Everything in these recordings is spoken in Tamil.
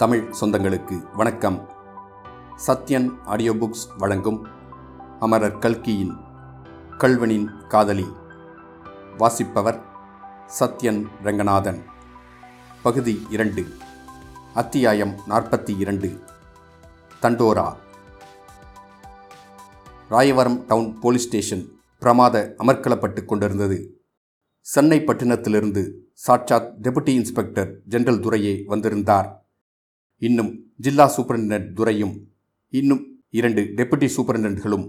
தமிழ் சொந்தங்களுக்கு வணக்கம். சத்யன் ஆடியோ புக்ஸ் வழங்கும் அமரர் கல்கியின் கல்வனின் காதலி. வாசிப்பவர் சத்யன் ரங்கநாதன். பகுதி இரண்டு. அத்தியாயம் நாற்பத்தி இரண்டு. தண்டோரா. ராயவரம் டவுன் போலீஸ் ஸ்டேஷன் பிரமாத அமர்க்கலப்பட்டு கொண்டிருந்தது. சென்னை பட்டினத்திலிருந்து சாட்சாத் டெபுட்டி இன்ஸ்பெக்டர் ஜெனரல் துரையே வந்திருந்தார். இன்னும் ஜில்லா சூப்பரிண்டென்ட் துரையும் இன்னும் இரண்டு டெபுட்டி சூப்பரிண்டென்ட்களும்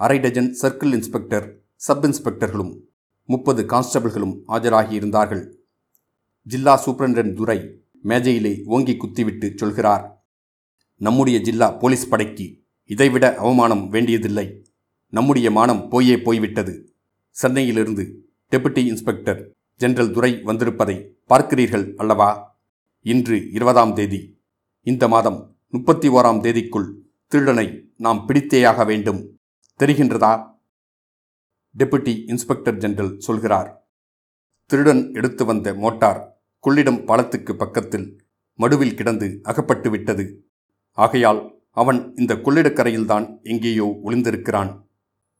அரை டஜன் சர்க்கிள் இன்ஸ்பெக்டர் சப் இன்ஸ்பெக்டர்களும் முப்பது கான்ஸ்டபிள்களும் ஆஜராகியிருந்தார்கள் ஜில்லா சூப்பரிண்டென்ட் துரை மேஜையிலே ஓங்கி குத்திவிட்டு சொல்கிறார் நம்முடைய ஜில்லா போலீஸ் படைக்கு இதைவிட அவமானம் வேண்டியதில்லை. நம்முடைய மானம் போயே போய்விட்டது. சென்னையிலிருந்து டெபுட்டி இன்ஸ்பெக்டர் ஜெனரல் துரை வந்திருப்பதை பார்க்கிறீர்கள் அல்லவா? இன்று இருபதாம் தேதி இந்த மாதம் முப்பத்தி ஓராம் தேதிக்குள் திருடனை நாம் பிடித்தேயாக வேண்டும். தெரிகின்றதா? டெபுட்டி இன்ஸ்பெக்டர் ஜெனரல் சொல்கிறார். திருடன் எடுத்து வந்த மோட்டார் கொள்ளிடம் பாலத்துக்கு பக்கத்தில் மடுவில் கிடந்து அகப்பட்டு விட்டது. ஆகையால் அவன் இந்த கொள்ளிடக்கரையில்தான் எங்கேயோ ஒளிந்திருக்கிறான்.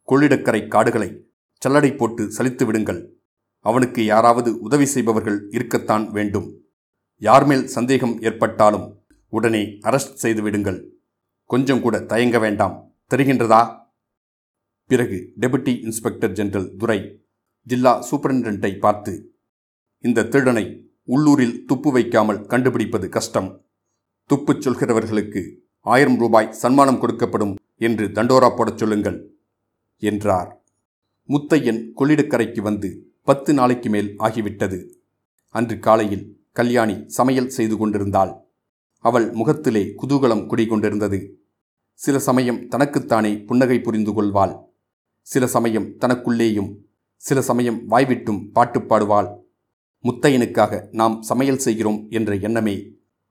கொள்ளிடக்கரை காடுகளை சல்லடை போட்டு சலித்து விடுங்கள். அவனுக்கு யாராவது உதவி செய்பவர்கள் இருக்கத்தான் வேண்டும். யார் மேல் சந்தேகம் ஏற்பட்டாலும் உடனே அரெஸ்ட் செய்து விடுங்கள் கொஞ்சம் கூட தயங்க வேண்டாம். தெரிகின்றதா? பிறகு டெபுட்டி இன்ஸ்பெக்டர் ஜெனரல் துரை ஜில்லா சூப்பரிண்டென்ட்டை பார்த்து இந்த திருடனை உள்ளூரில் துப்பு வைக்காமல் கண்டுபிடிப்பது கஷ்டம். துப்புச் சொல்கிறவர்களுக்கு ஆயிரம் ரூபாய் சன்மானம் கொடுக்கப்படும் என்று தண்டோரா போடச் சொல்லுங்கள் என்றார். முத்தையன் கொள்ளிடக்கரைக்கு வந்து பத்து நாளைக்கு மேல் ஆகிவிட்டது. அன்று காலையில் கல்யாணி சமையல் செய்து கொண்டிருந்தாள். அவள் முகத்திலே குதூகலம் குடிகொண்டிருந்தது. சில சமயம் தனக்குத்தானே புன்னகை புரிந்து கொள்வாள். சில சமயம் தனக்குள்ளேயும் சில சமயம் வாய்விட்டும் பாட்டு பாடுவாள். முத்தையனுக்காக நாம் சமையல் செய்கிறோம் என்ற எண்ணமே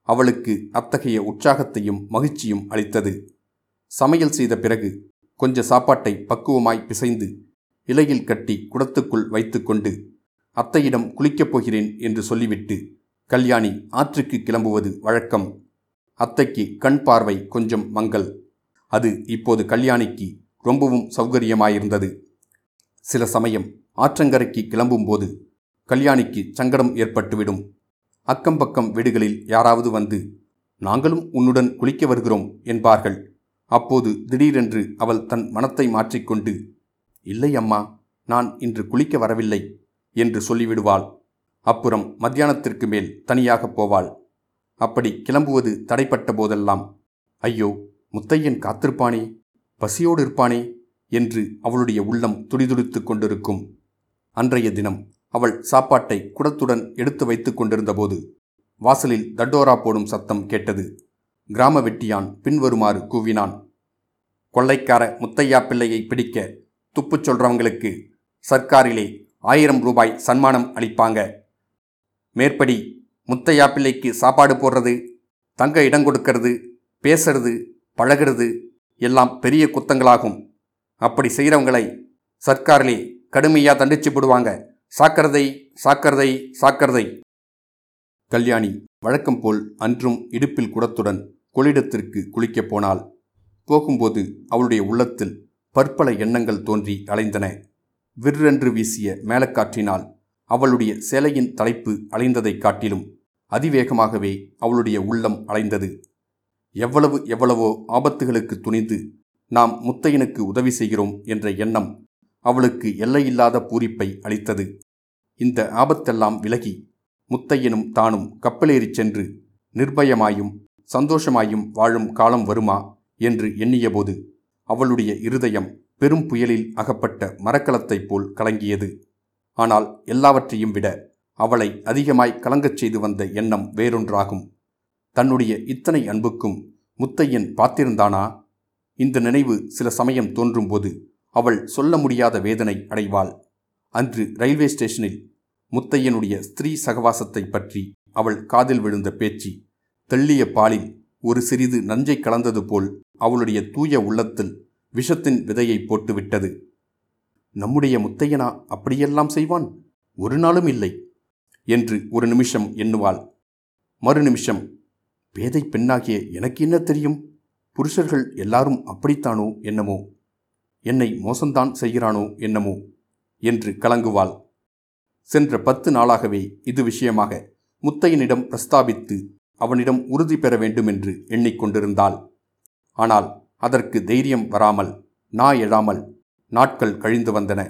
அவளுக்கு அத்தகைய உற்சாகத்தையும் மகிழ்ச்சியும் அளித்தது. சமையல் செய்த பிறகு கொஞ்ச சாப்பாட்டை பக்குவமாய் பிசைந்து இலையில் கட்டி குடத்துக்குள் வைத்துக்கொண்டு அத்தையிடம் குளிக்கப் போகிறேன் என்று சொல்லிவிட்டு கல்யாணி ஆற்றுக்கு கிளம்புவது வழக்கம். அத்தைக்கு கண் பார்வை கொஞ்சம் மங்கல் அது இப்போது கல்யாணிக்கு ரொம்பவும் சௌகரியமாயிருந்தது. சில சமயம் ஆற்றங்கரைக்கு கிளம்பும்போது கல்யாணிக்கு சங்கடம் ஏற்பட்டுவிடும். அக்கம்பக்கம் வீடுகளில் யாராவது வந்து நாங்களும் உன்னுடன் குளிக்க வருகிறோம் என்பார்கள். அப்போது திடீரென்று அவள் தன் மனத்தை மாற்றிக்கொண்டு இல்லை அம்மா நான் இன்று குளிக்க வரவில்லை என்று சொல்லிவிடுவாள். அப்புறம் மத்தியானத்திற்கு மேல் தனியாக போவாள். அப்படி கிளம்புவது தடைப்பட்ட போதெல்லாம் ஐயோ முத்தையன் காத்திருப்பானே பசியோடு இருப்பானே என்று அவளுடைய உள்ளம் துடிதுடித்துக் கொண்டிருக்கும். அன்றைய தினம் அவள் சாப்பாட்டை குடத்துடன் எடுத்து வைத்துக் கொண்டிருந்தபோது வாசலில் தண்டோரா போடும் சத்தம் கேட்டது. கிராம வெட்டியான் பின்வருமாறு கூவினான். கொள்ளைக்கார முத்தையா பிள்ளையை பிடிக்க துப்புச் சொல்றவங்களுக்கு சர்க்காரிலே ஆயிரம் ரூபாய் சன்மானம் அளிப்பாங்க மேற்படி முத்தையா பிள்ளைக்கு சாப்பாடு போடுறது தங்க இடம் கொடுக்கறது பேசுறது பழகிறது எல்லாம் பெரிய குத்தங்களாகும். அப்படி செய்கிறவங்களை சர்க்காரிலே கடுமையாக தண்டிச்சு போடுவாங்க. சாக்கிறதை சாக்கிறதை சாக்கிறதை கல்யாணி வழக்கம் போல் அன்றும் இடுப்பில் குடத்துடன் கொள்ளிடத்திற்கு குளிக்கப் போனாள். போகும்போது அவளுடைய உள்ளத்தில் பற்பல எண்ணங்கள் தோன்றி அலைந்தன. விற்றென்று வீசிய மேலக்காற்றினால் அவளுடைய சேலையின் தலைப்பு அலைந்ததைக் காட்டிலும் அதிவேகமாகவே அவளுடைய உள்ளம் அலைந்தது. எவ்வளவு எவ்வளவோ ஆபத்துகளுக்கு துணிந்து நாம் முத்தையனுக்கு உதவி செய்கிறோம் என்ற எண்ணம் அவளுக்கு எல்லையில்லாத பூரிப்பை அளித்தது. இந்த ஆபத்தெல்லாம் விலகி முத்தையனும் தானும் கப்பலேறிச் சென்று நிர்பயமாயும் சந்தோஷமாயும் வாழும் காலம் வருமா என்று எண்ணியபோது அவளுடைய இருதயம் பெரும் புயலில் அகப்பட்ட மரக்கலத்தைப் போல் கலங்கியது. ஆனால் எல்லாவற்றையும் விட அவளை அதிகமாய் கலங்கச் செய்து வந்த எண்ணம் வேறொன்றாகும். தன்னுடைய இத்தனை அன்புக்கும் முத்தையன் பார்த்திருந்தானா இந்த நினைவு சில சமயம் தோன்றும்போது அவள் சொல்ல முடியாத வேதனை அடைவாள். அன்று ரயில்வே ஸ்டேஷனில் முத்தையனுடைய ஸ்திரீ சகவாசத்தை பற்றி அவள் காதில் விழுந்த பேச்சு தெள்ளிய பாலில் ஒரு சிறிது நஞ்சை கலந்தது போல் அவளுடைய தூய உள்ளத்தில் விஷத்தின் விதையை போட்டுவிட்டது. நம்முடைய முத்தையனா அப்படியெல்லாம் செய்வான்? ஒரு நாளும் இல்லை என்று ஒரு நிமிஷம் எண்ணுவாள். மறு நிமிஷம் பேதை பெண்ணாகிய எனக்கு என்ன தெரியும்? புருஷர்கள் எல்லாரும் அப்படித்தானோ என்னமோ? என்னை மோசம்தான் செய்கிறானோ என்னமோ? என்று கலங்குவாள். சென்ற பத்து நாளாகவே இது விஷயமாக முத்தையனிடம் பிரஸ்தாபித்து அவனிடம் உறுதி பெற வேண்டும் என்று எண்ணிக்கொண்டிருந்தாள். ஆனால் அதற்கு தைரியம் வராமல் நா எழாமல் நாட்கள் கழிந்து வந்தன.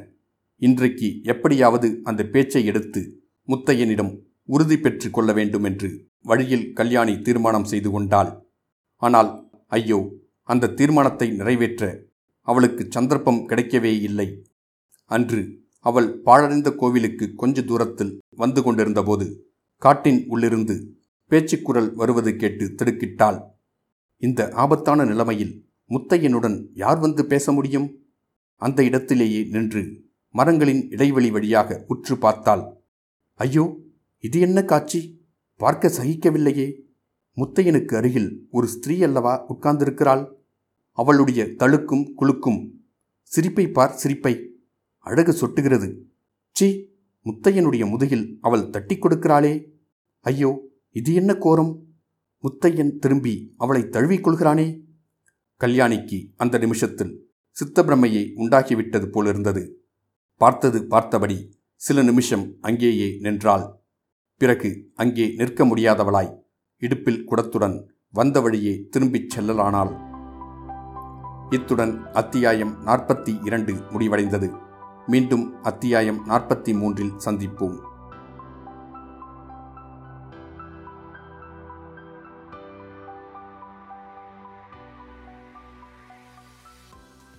இன்றைக்கு எப்படியாவது அந்த பேச்சை எடுத்து முத்தையனிடம் உறுதி பெற்று கொள்ள வேண்டும் என்று வழியில் கல்யாணி தீர்மானம் செய்து கொண்டாள். ஆனால் ஐயோ அந்த தீர்மானத்தை நிறைவேற்ற அவளுக்கு சந்தர்ப்பம் கிடைக்கவே இல்லை. அன்று அவள் பாழடைந்த கோவிலுக்கு கொஞ்ச தூரத்தில் வந்து கொண்டிருந்தபோது காட்டின் உள்ளிருந்து பேச்சுக்குரல் வருவது கேட்டு திடுக்கிட்டாள். இந்த ஆபத்தான நிலைமையில் முத்தையனுடன் யார் வந்து பேச முடியும்? அந்த இடத்திலேயே நின்று மரங்களின் இடைவெளி வழியாக உற்று பார்த்தாள். ஐயோ இது என்ன காட்சி? பார்க்க சகிக்கவில்லையே. முத்தையனுக்கு அருகில் ஒரு ஸ்திரீ அல்லவா உட்கார்ந்திருக்கிறாள். அவளுடைய தழுக்கும் குலுக்கும் சிரிப்பை பார் சிரிப்பை. அழகு சொட்டுகிறது. சி முத்தையனுடைய முதுகில் அவள் தட்டி கொடுக்கிறாளே. ஐயோ இது என்ன கோரம்? முத்தையன் திரும்பி அவளை தழுவிக்கொள்கிறானே கல்யாணிக்கு அந்த நிமிஷத்தில் சித்தப்பிரமையை உண்டாக்கிவிட்டது போலிருந்தது. பார்த்தது பார்த்தபடி சில நிமிஷம் அங்கேயே நின்றாள். பிறகு அங்கே நிற்க முடியாதவளாய் இடுப்பில் குடத்துடன் வந்த வழியே திரும்பிச் செல்லலானாள். இத்துடன் அத்தியாயம் நாற்பத்தி இரண்டு முடிவடைந்தது. மீண்டும் அத்தியாயம் நாற்பத்தி மூன்றில் சந்திப்போம்.